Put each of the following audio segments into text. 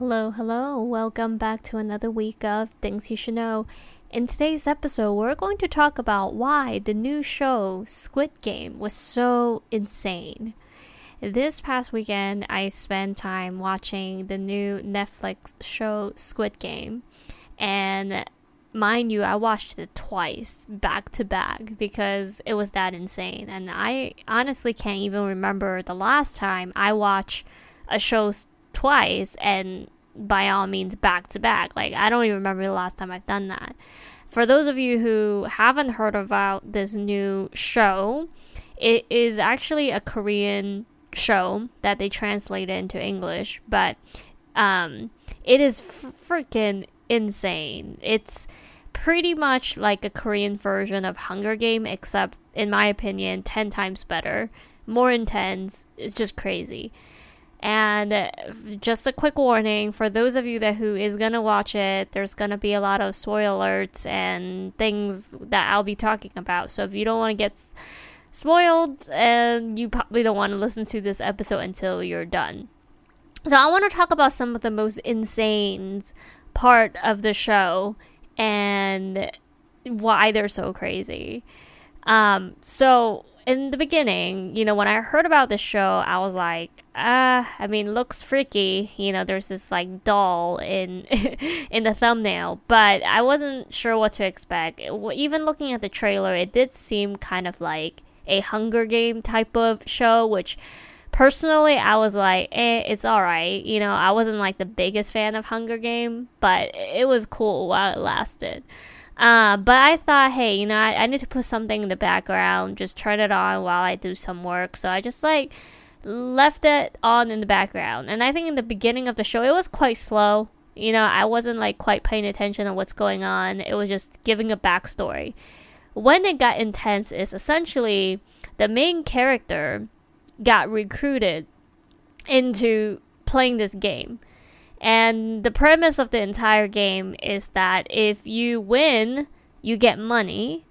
Hello, hello. Welcome back to another week of Things You Should Know. In today's episode, we're going to talk about why the new show Squid Game was so insane. This past weekend, I spent time watching the new Netflix show Squid Game. And mind you, I watched it twice, back to back, because it was that insane. And I honestly can't even remember the last time I watched a show twice and by all means back to back. Like I don't even remember the last time I've done that. For those of you who haven't heard about this new show, it is actually a Korean show that they translated into English, but um, it is freaking insane. It's pretty much like a Korean version of Hunger Game, except in my opinion, ten times better, more intense. It's just crazy. And just a quick warning for those of you that who is gonna watch it, there's gonna be a lot of spoiler alerts and things that I'll be talking about. So if you don't want to get spoiled, and you probably don't want to listen to this episode until you're done. So I want to talk about some of the most insane part of the show and why they're so crazy. Um, so in the beginning, you know, when I heard about the show, I was like, ah, uh, I mean, looks freaky. You know, there's this like doll in in the thumbnail, but I wasn't sure what to expect. Even looking at the trailer, it did seem kind of like a Hunger Game type of show, which personally I was like, eh, it's alright. You know, I wasn't like the biggest fan of Hunger Game, but it was cool while it lasted. Uh, but I thought, hey, you know, I, I need to put something in the background, just turn it on while I do some work. So I just like left it on in the background. And I think in the beginning of the show, it was quite slow. You know, I wasn't like quite paying attention on what's going on. It was just giving a backstory. When it got intense, is essentially the main character got recruited into playing this game. And the premise of the entire game is that if you win, you get money,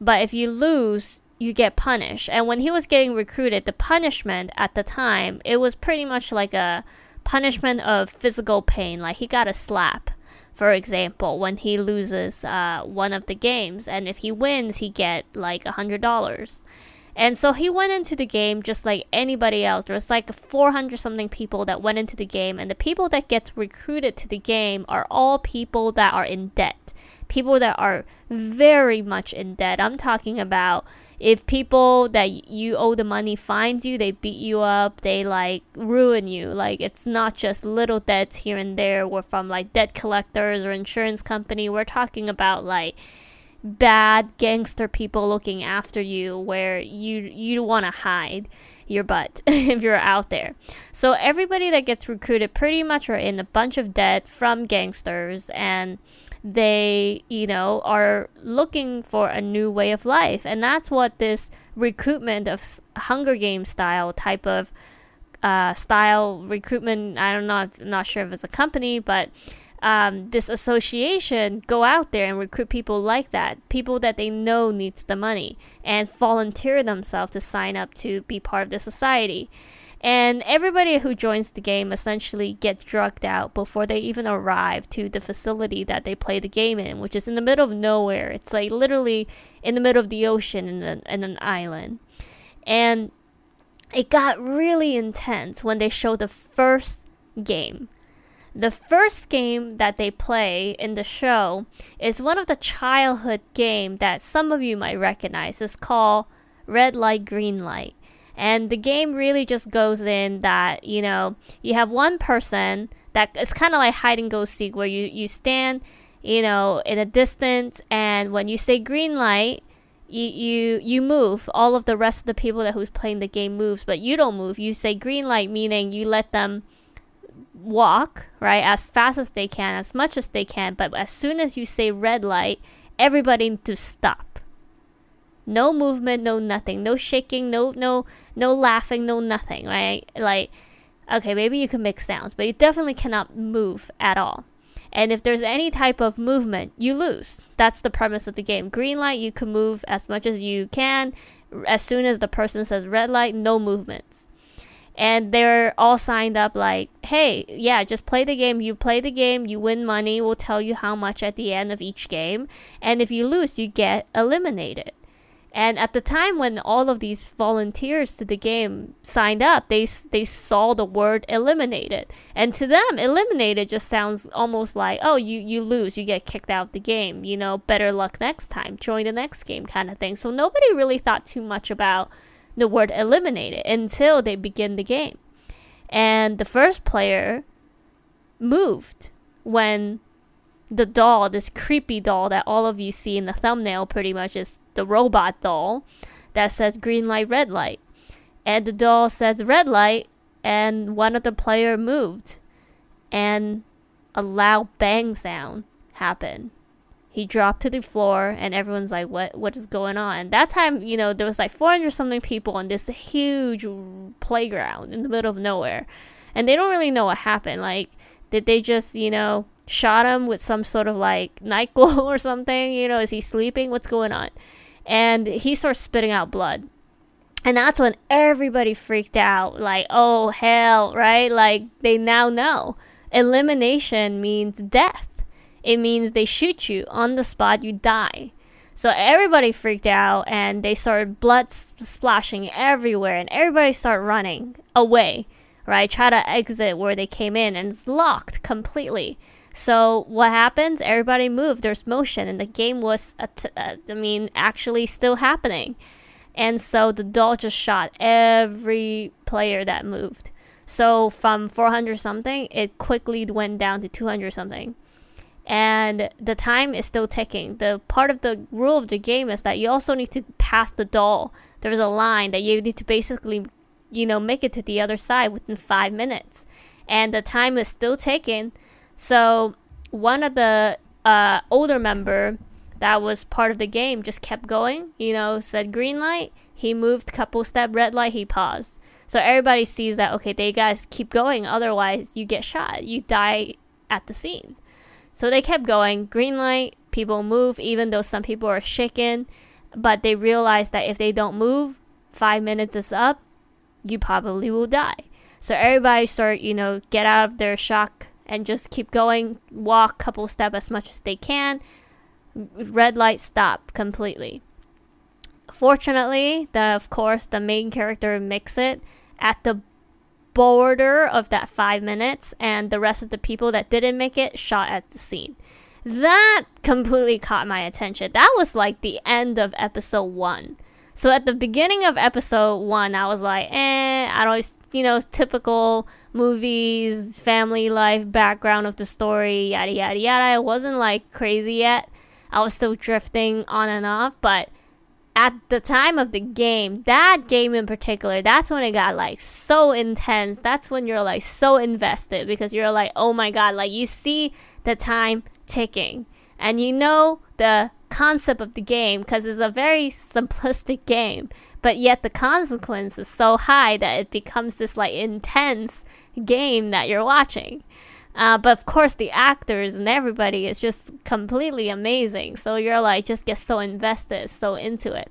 but if you lose, you get punished. And when he was getting recruited, the punishment at the time, it was pretty much like a punishment of physical pain. Like he got a slap, for example, when he loses uh, one of the games. And if he wins, he get like a hundred dollars. And so he went into the game just like anybody else. There was like 400 something people that went into the game, and the people that get recruited to the game are all people that are in debt. People that are very much in debt. I'm talking about if people that you owe the money finds you, they beat you up, they like ruin you. Like it's not just little debts here and there. We're from like debt collectors or insurance company. We're talking about like bad gangster people looking after you where you you want to hide your butt if you're out there. So everybody that gets recruited pretty much are in a bunch of debt from gangsters and they, you know, are looking for a new way of life. And that's what this recruitment of Hunger Game style type of uh, style recruitment, I don't know, I'm not sure if it's a company, but um, this association go out there and recruit people like that, people that they know needs the money, and volunteer themselves to sign up to be part of the society. And everybody who joins the game essentially gets drugged out before they even arrive to the facility that they play the game in, which is in the middle of nowhere. It's like literally in the middle of the ocean in, in an island. And it got really intense when they showed the first game. The first game that they play in the show is one of the childhood game that some of you might recognize. It's called Red Light Green Light. And the game really just goes in that, you know, you have one person that it's kind of like hide and go seek where you, you stand, you know, in a distance and when you say green light, you, you you move. All of the rest of the people that who's playing the game moves, but you don't move. You say green light meaning you let them walk, right, as fast as they can, as much as they can, but as soon as you say red light, everybody to stop. No movement, no nothing, no shaking, no no no laughing, no nothing, right? Like okay, maybe you can make sounds, but you definitely cannot move at all. And if there's any type of movement, you lose. That's the premise of the game. Green light, you can move as much as you can. As soon as the person says red light, no movements. And they're all signed up like, hey, yeah, just play the game. You play the game, you win money. We'll tell you how much at the end of each game. And if you lose, you get eliminated. And at the time when all of these volunteers to the game signed up, they they saw the word eliminated, and to them, eliminated just sounds almost like, oh, you you lose, you get kicked out of the game. You know, better luck next time, join the next game, kind of thing. So nobody really thought too much about the word eliminated until they begin the game. And the first player moved when the doll, this creepy doll that all of you see in the thumbnail pretty much is the robot doll that says green light, red light. And the doll says red light and one of the player moved and a loud bang sound happened he dropped to the floor and everyone's like what what is going on? And that time you know there was like 400 something people on this huge playground in the middle of nowhere and they don't really know what happened. Like did they just you know shot him with some sort of like nyquil or something? You know is he sleeping? What's going on? And he starts spitting out blood. And that's when everybody freaked out like oh hell right? Like they now know. Elimination means death it means they shoot you on the spot, you die. So everybody freaked out and they started blood splashing everywhere and everybody started running away, right? Try to exit where they came in and it's locked completely. So what happens? Everybody moved. There's motion and the game was, uh, I mean, actually still happening. And so the doll just shot every player that moved. So from 400 something, it quickly went down to 200 something and the time is still ticking. The part of the rule of the game is that you also need to pass the doll. There's a line that you need to basically, you know, make it to the other side within five minutes, and the time is still ticking. So one of the uh, older member that was part of the game just kept going. You know, said green light. He moved couple step, red light. He paused. So everybody sees that okay, they guys keep going. Otherwise, you get shot. You die at the scene. So they kept going. Green light, people move, even though some people are shaken. But they realize that if they don't move, five minutes is up, you probably will die. So everybody start, you know, get out of their shock and just keep going, walk couple step as much as they can. Red light stop completely. Fortunately, the of course the main character makes it at the border of that five minutes, and the rest of the people that didn't make it shot at the scene. That completely caught my attention. That was like the end of episode one. So at the beginning of episode one, I was like, eh, I don't, you know, typical movies, family life, background of the story, yada, yada, yada. It wasn't like crazy yet. I was still drifting on and off, but at the time of the game, that game in particular, that's when it got like so intense. That's when you're like so invested because you're like, oh my god, like you see the time ticking and you know the concept of the game because it's a very simplistic game, but yet the consequence is so high that it becomes this like intense game that you're watching. Uh, but of course, the actors and everybody is just completely amazing. So you're like, just get so invested, so into it.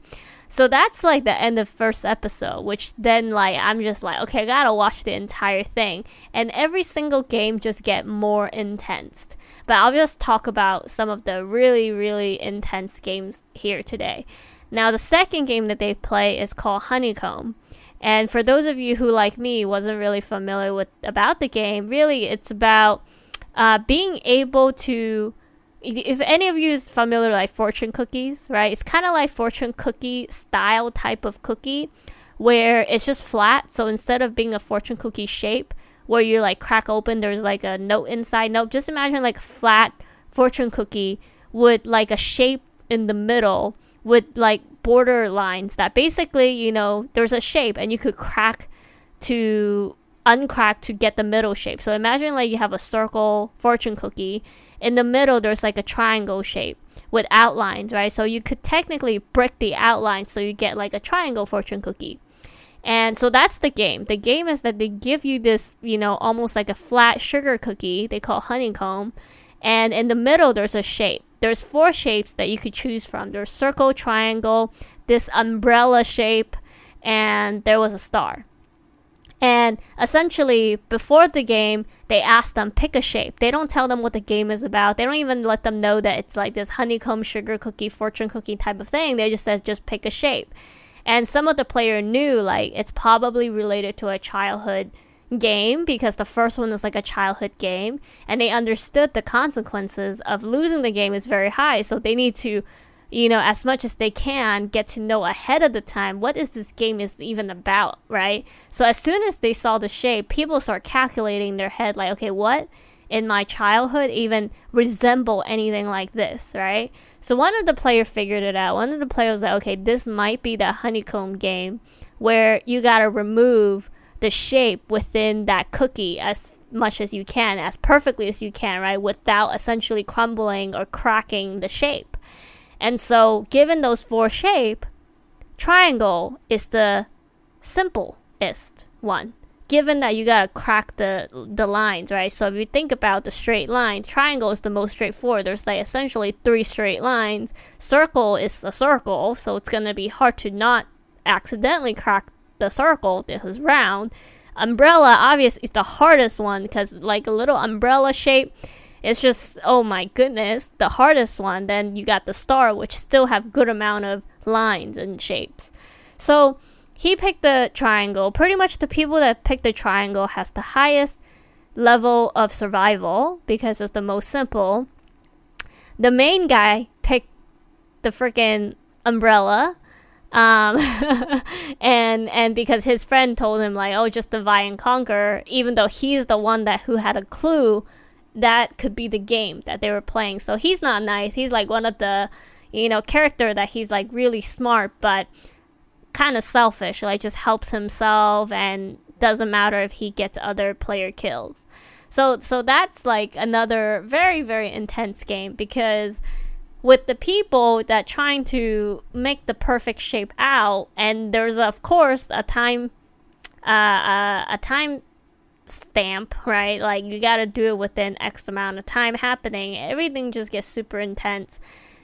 So that's like the end of first episode, which then like I'm just like, okay, I gotta watch the entire thing. And every single game just get more intense. But I'll just talk about some of the really, really intense games here today. Now the second game that they play is called Honeycomb. And for those of you who, like me, wasn't really familiar with about the game, really it's about uh, being able to. If any of you is familiar like fortune cookies, right? It's kind of like fortune cookie style type of cookie, where it's just flat. So instead of being a fortune cookie shape, where you like crack open, there's like a note inside. Nope, just imagine like flat fortune cookie with like a shape in the middle with like border lines that basically, you know, there's a shape and you could crack to uncrack to get the middle shape. So imagine like you have a circle fortune cookie. In the middle, there's like a triangle shape with outlines, right? So you could technically break the outline so you get like a triangle fortune cookie. And so that's the game. The game is that they give you this, you know, almost like a flat sugar cookie they call honeycomb. And in the middle, there's a shape there's four shapes that you could choose from. There's circle, triangle, this umbrella shape, and there was a star. And essentially, before the game, they ask them pick a shape. They don't tell them what the game is about. They don't even let them know that it's like this honeycomb sugar cookie, fortune cookie type of thing. They just said just pick a shape. And some of the player knew like it's probably related to a childhood game because the first one is like a childhood game and they understood the consequences of losing the game is very high. So they need to you know as much as they can get to know ahead of the time what is this game is even about right? So as soon as they saw the shape people start calculating in their head like okay what in my childhood even resemble anything like this right? So one of the players figured it out. One of the players was like okay this might be the honeycomb game where you got to remove the shape within that cookie as much as you can as perfectly as you can right without essentially crumbling or cracking the shape and so, given those four shape, triangle is the simplest one. Given that you gotta crack the the lines, right? So if you think about the straight line, triangle is the most straightforward. There's like essentially three straight lines. Circle is a circle, so it's gonna be hard to not accidentally crack the circle. This is round. Umbrella, obviously, is the hardest one because like a little umbrella shape it's just oh my goodness the hardest one then you got the star which still have good amount of lines and shapes so he picked the triangle pretty much the people that picked the triangle has the highest level of survival because it's the most simple the main guy picked the freaking umbrella um, and and because his friend told him like oh just divide and conquer even though he's the one that who had a clue that could be the game that they were playing. So he's not nice. He's like one of the, you know, character that he's like really smart, but kind of selfish. Like just helps himself and doesn't matter if he gets other player kills. So so that's like another very very intense game because with the people that trying to make the perfect shape out and there's of course a time uh, uh, a time stamp, right? Like you got to do it within X amount of time happening. Everything just gets super intense.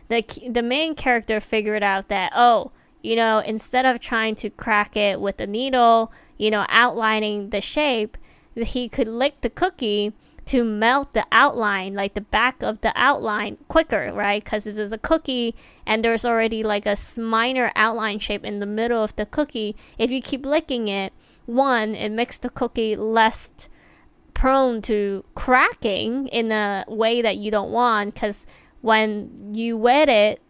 The the main character figured out that oh, you know, instead of trying to crack it with a needle, you know, outlining the shape, he could lick the cookie to melt the outline, like the back of the outline, quicker, right? Because if there's a cookie and there's already like a minor outline shape in the middle of the cookie, if you keep licking it, one, it makes the cookie less prone to cracking in a way that you don't want because when you wet it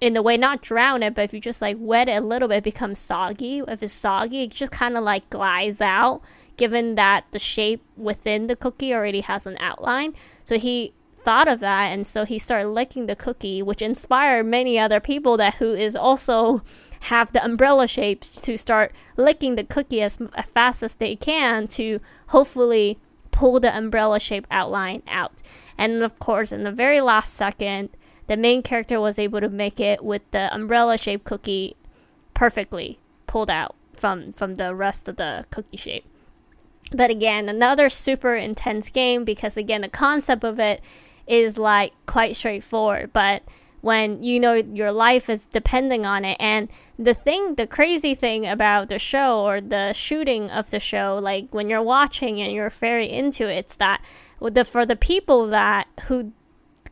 in the way not drown it but if you just like wet it a little bit it becomes soggy if it's soggy it just kind of like glides out given that the shape within the cookie already has an outline so he thought of that and so he started licking the cookie which inspired many other people that who is also have the umbrella shapes to start licking the cookie as, as fast as they can to hopefully pull the umbrella shape outline out. And of course, in the very last second, the main character was able to make it with the umbrella shaped cookie perfectly pulled out from from the rest of the cookie shape. But again, another super intense game because again, the concept of it is like quite straightforward, but when you know your life is depending on it and the thing the crazy thing about the show or the shooting of the show like when you're watching and you're very into it it's that the for the people that who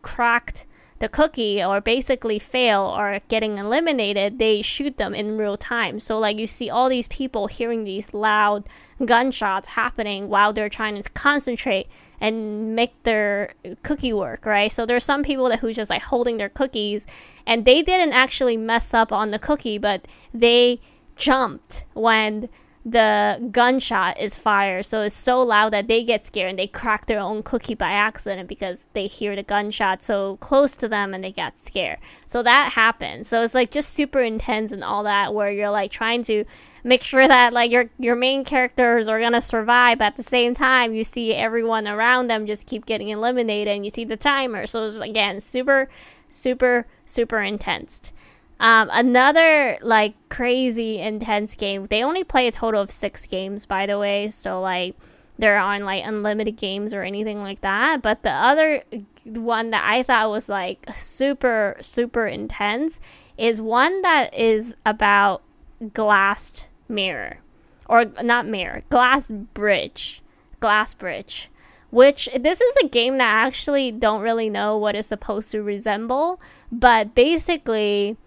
cracked the cookie or basically fail or getting eliminated, they shoot them in real time. So like you see all these people hearing these loud gunshots happening while they're trying to concentrate and make their cookie work, right? So there's some people that who's just like holding their cookies and they didn't actually mess up on the cookie, but they jumped when the gunshot is fired. So it's so loud that they get scared and they crack their own cookie by accident because they hear the gunshot so close to them and they got scared. So that happens. So it's like just super intense and all that where you're like trying to make sure that like your your main characters are gonna survive but at the same time you see everyone around them just keep getting eliminated and you see the timer. So it's again super super super intense. Um, another like crazy intense game. They only play a total of six games, by the way. So like they're on like unlimited games or anything like that. But the other one that I thought was like super super intense is one that is about glass mirror or not mirror, glass bridge, glass bridge. Which this is a game that I actually don't really know what it's supposed to resemble, but basically,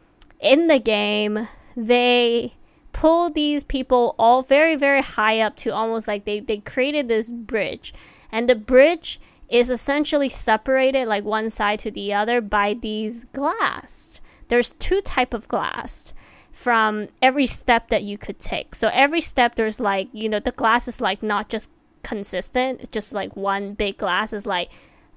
in the game, they pull these people all very very high up to almost like they, they created this bridge. And the bridge is essentially separated like one side to the other by these glass there's two type of glass from every step that you could take. So every step there's like you know the glass is like not just consistent just like one big glass is like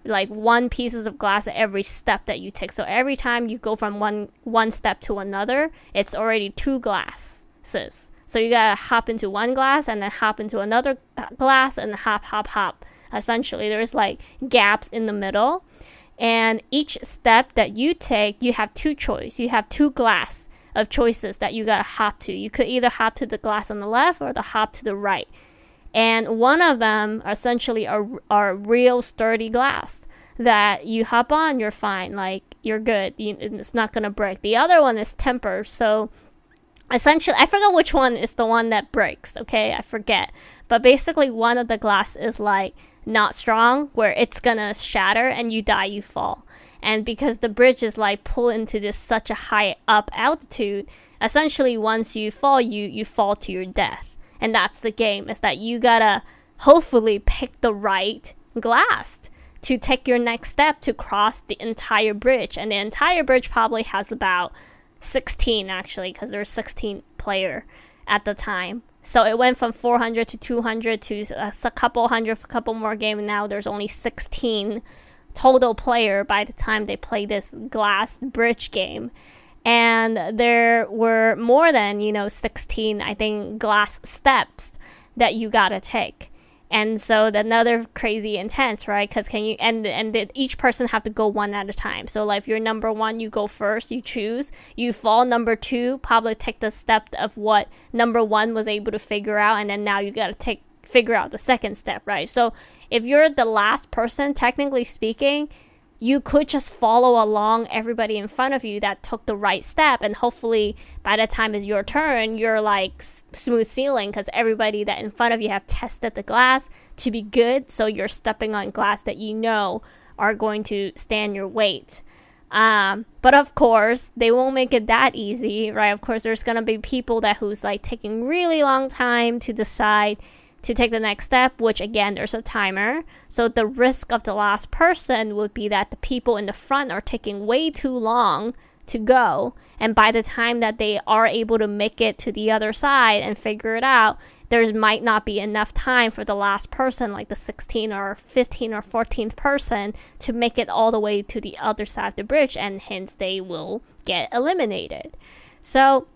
like one pieces of glass at every step that you take so every time you go from one one step to another it's already two glasses. so you gotta hop into one glass and then hop into another glass and hop, hop, hop. Essentially, there's like gaps in the middle. And each step that you take, you have two choice. You have two glass of choices that you gotta hop to. You could either hop to the glass on the left or the hop to the right. And one of them essentially are, are real sturdy glass that you hop on, you're fine. Like you're good. You, it's not gonna break. The other one is temper, so essentially i forget which one is the one that breaks okay i forget but basically one of the glass is like not strong where it's gonna shatter and you die you fall and because the bridge is like pulled into this such a high up altitude essentially once you fall you you fall to your death and that's the game is that you gotta hopefully pick the right glass to take your next step to cross the entire bridge. And the entire bridge probably has about 16 actually because there were 16 player at the time. So it went from 400 to 200 to uh, a couple hundred a couple more game and now there's only 16 total player by the time they play this glass bridge game and there were more than you know 16 i think glass steps that you gotta take. And so another crazy intense right? Because can you and and each person have to go one at a time. So like if you're number one you go first you choose. You fall number two probably take the step of what number one was able to figure out and then now you got to take figure out the second step right? So if you're the last person technically speaking you could just follow along everybody in front of you that took the right step and hopefully by the time it's your turn you're like smooth sailing because everybody that in front of you have tested the glass to be good so you're stepping on glass that you know are going to stand your weight. Um, but of course they won't make it that easy right? Of course there's gonna be people that who's like taking really long time to decide to take the next step, which again, there's a timer. So the risk of the last person would be that the people in the front are taking way too long to go. And by the time that they are able to make it to the other side and figure it out, there might not be enough time for the last person, like the 16 or 15 or 14th person, to make it all the way to the other side of the bridge, and hence they will get eliminated. So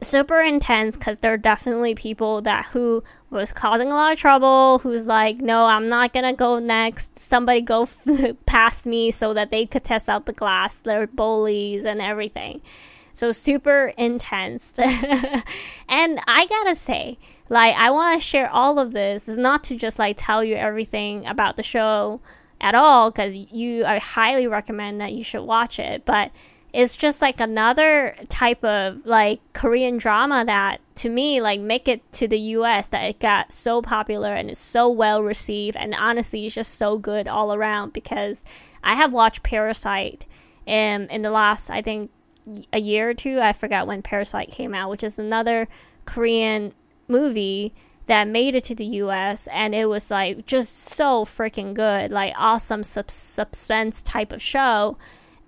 super intense because there are definitely people that who was causing a lot of trouble who's like no i'm not gonna go next. Somebody go f- past me so that they could test out the glass they're bullies and everything. So super intense. And i gotta say like i want to share all of this is not to just like tell you everything about the show at all because you i highly recommend that you should watch it but it's just like another type of like Korean drama that to me like make it to the US that it got so popular and it's so well received. And honestly it's just so good all around because I have watched Parasite in in the last I think a year or two. I forgot when Parasite came out which is another Korean movie that made it to the US and it was like just so freaking good. Like awesome sub- suspense type of show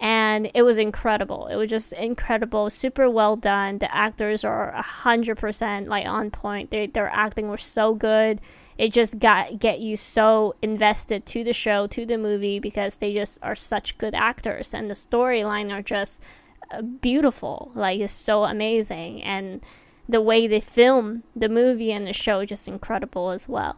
and it was incredible. It was just incredible, super well done. The actors are hundred percent like on point. They, their acting was so good. It just got get you so invested to the show, to the movie because they just are such good actors, and the storyline are just uh, beautiful. Like it's so amazing, and the way they film the movie and the show just incredible as well.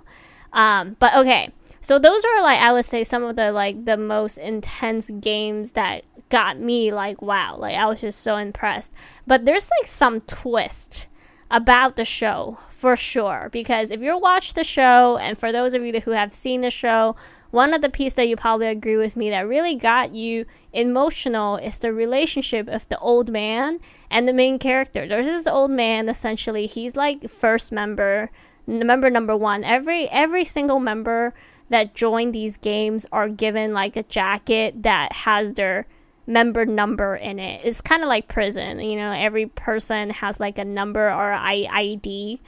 Um, but okay, so those are like I would say some of the like the most intense games that got me like wow, like I was just so impressed. But there's like some twist about the show for sure because if you watch the show and for those of you who have seen the show one of the pieces that you probably agree with me that really got you emotional is the relationship of the old man and the main character. There's this old man essentially. He's like first member, member number one. Every every single member that join these games are given like a jacket that has their member number in it. It's kind of like prison, you know, every person has like a number or ID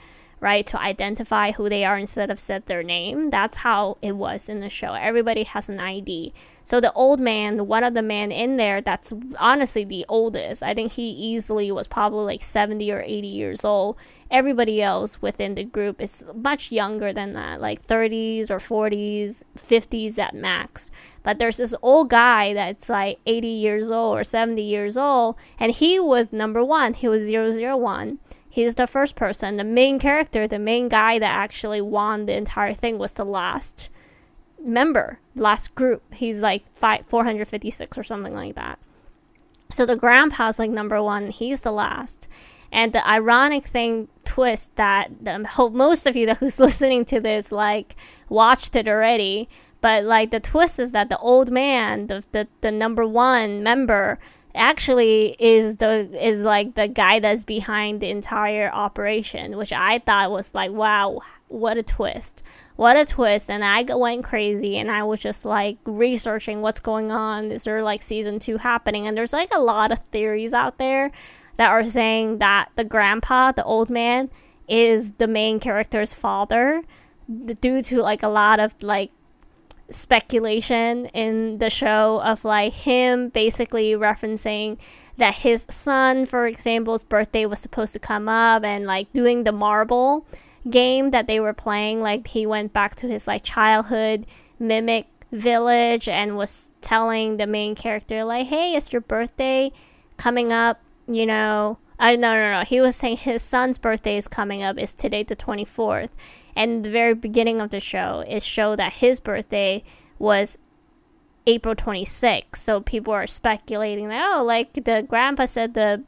right, to identify who they are instead of said their name. That's how it was in the show. Everybody has an ID. So the old man, one of the men in there, that's honestly the oldest. I think he easily was probably like 70 or 80 years old. Everybody else within the group is much younger than that, like 30s or 40s, 50s at max. But there's this old guy that's like 80 years old or 70 years old, and he was number one. He was 001 he's the first person. The main character, the main guy that actually won the entire thing was the last member, last group. He's like five, 456 or something like that. So the grandpa's like number one, he's the last. And the ironic thing twist that um, hope most of you that who's listening to this like watched it already, but like the twist is that the old man, the the, the number one member, actually is the is like the guy that's behind the entire operation which i thought was like wow what a twist. What a twist. And i went crazy and i was just like researching what's going on. Is there like season two happening? And there's like a lot of theories out there that are saying that the grandpa the old man is the main character's father due to like a lot of like speculation in the show of like him basically referencing that his son, for example's birthday was supposed to come up and like doing the marble game that they were playing. Like he went back to his like childhood mimic village and was telling the main character like, "Hey, it's your birthday coming up," you know. Uh, no, no, no. He was saying his son's birthday is coming up. It's today, the 24th. And the very beginning of the show, it showed that his birthday was April 26th. So people are speculating that, oh, like the grandpa said the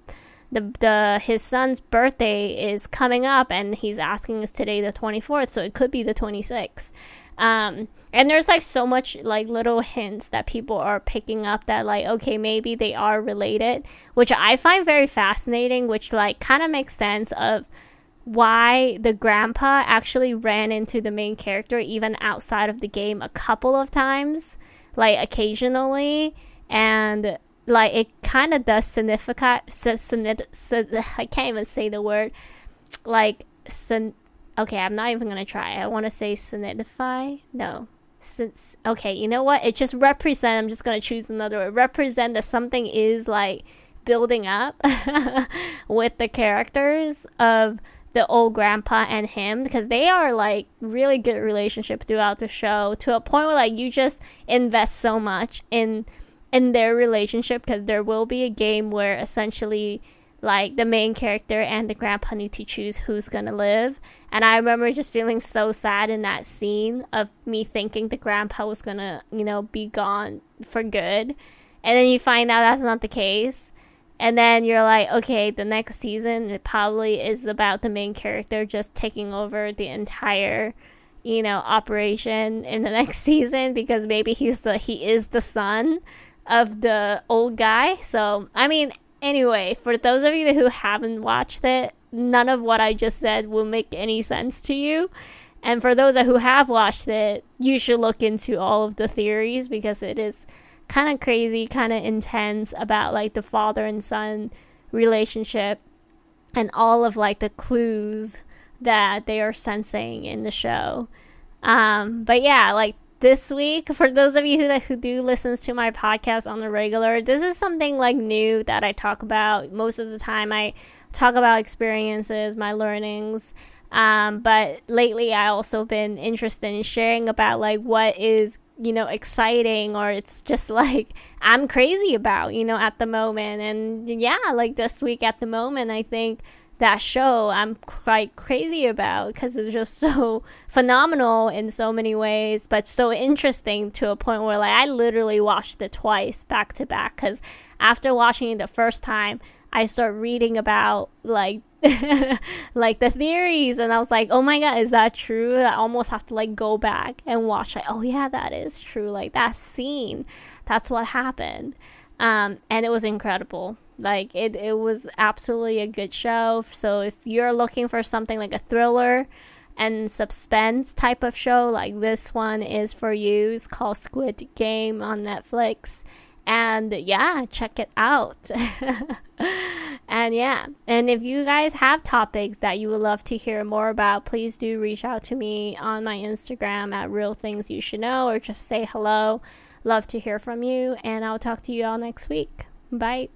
the, the his son's birthday is coming up and he's asking us today the 24th so it could be the 26th um, and there's like so much like little hints that people are picking up that like okay maybe they are related which i find very fascinating which like kind of makes sense of why the grandpa actually ran into the main character even outside of the game a couple of times like occasionally. And like it kind of does signify i can't even say the word like okay i'm not even gonna try. I want to say signify no. Since okay you know what? It just represent i'm just gonna choose another word. Represent that something is like building up with the characters of the old grandpa and him because they are like really good relationship throughout the show to a point where like you just invest so much in in their relationship because there will be a game where essentially like the main character and the grandpa need to choose who's gonna live. And i remember just feeling so sad in that scene of me thinking the grandpa was gonna you know be gone for good. And then you find out that's not the case. And then you're like, okay, the next season it probably is about the main character just taking over the entire, you know, operation in the next season because maybe he's the he is the son of the old guy. So I mean, anyway, for those of you who haven't watched it, none of what I just said will make any sense to you. And for those who have watched it, you should look into all of the theories because it is kind of crazy, kind of intense about like the father and son relationship and all of like the clues that they are sensing in the show. Um, but yeah, like this week, for those of you who, who do listens to my podcast on the regular, this is something like new that I talk about. Most of the time, I talk about experiences, my learnings. Um, but lately, I also been interested in sharing about like what is you know exciting or it's just like i'm crazy about you know at the moment and yeah like this week at the moment i think that show i'm quite crazy about because it's just so phenomenal in so many ways but so interesting to a point where like i literally watched it twice back to back because after watching it the first time i start reading about like like the theories and I was like, "Oh my god, is that true?" I almost have to like go back and watch like, "Oh yeah, that is true." Like that scene, that's what happened. Um, and it was incredible. Like it it was absolutely a good show. So if you're looking for something like a thriller and suspense type of show, like this one is for you. It's called Squid Game on Netflix and yeah, check it out. and yeah, and if you guys have topics that you would love to hear more about, please do reach out to me on my Instagram at Real Things You Should Know or just say hello. Love to hear from you, and I'll talk to you all next week. Bye.